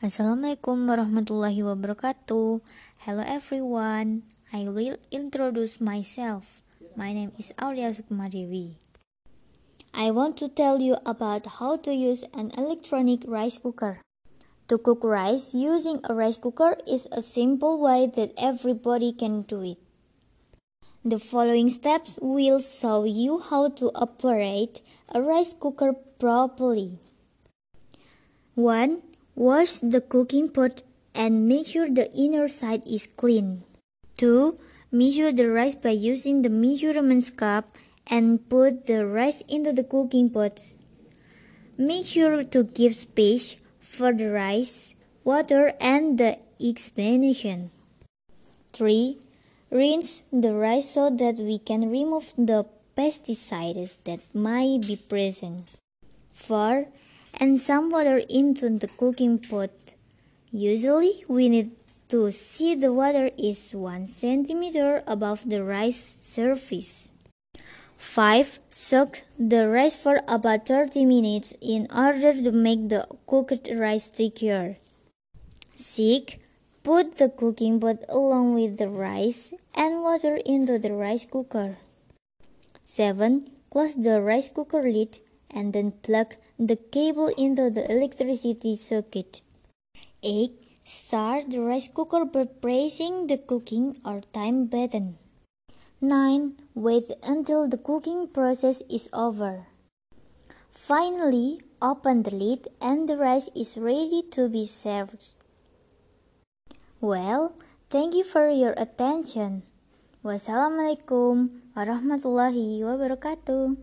Assalamualaikum warahmatullahi wabarakatuh. Hello everyone. I will introduce myself. My name is Aulia Sukmadewi. I want to tell you about how to use an electronic rice cooker. To cook rice using a rice cooker is a simple way that everybody can do it. The following steps will show you how to operate a rice cooker properly. 1. Wash the cooking pot and make sure the inner side is clean. 2. Measure the rice by using the measurement cup and put the rice into the cooking pot. Make sure to give space for the rice, water, and the explanation. 3. Rinse the rice so that we can remove the pesticides that might be present. 4 and some water into the cooking pot. Usually, we need to see the water is 1 centimeter above the rice surface. 5. Soak the rice for about 30 minutes in order to make the cooked rice thicker. 6. Put the cooking pot along with the rice and water into the rice cooker. 7. Close the rice cooker lid and then plug the cable into the electricity circuit. 8. Start the rice cooker by pressing the cooking or time button. 9. Wait until the cooking process is over. Finally, open the lid and the rice is ready to be served. Well, thank you for your attention. Wassalamualaikum warahmatullahi wabarakatuh.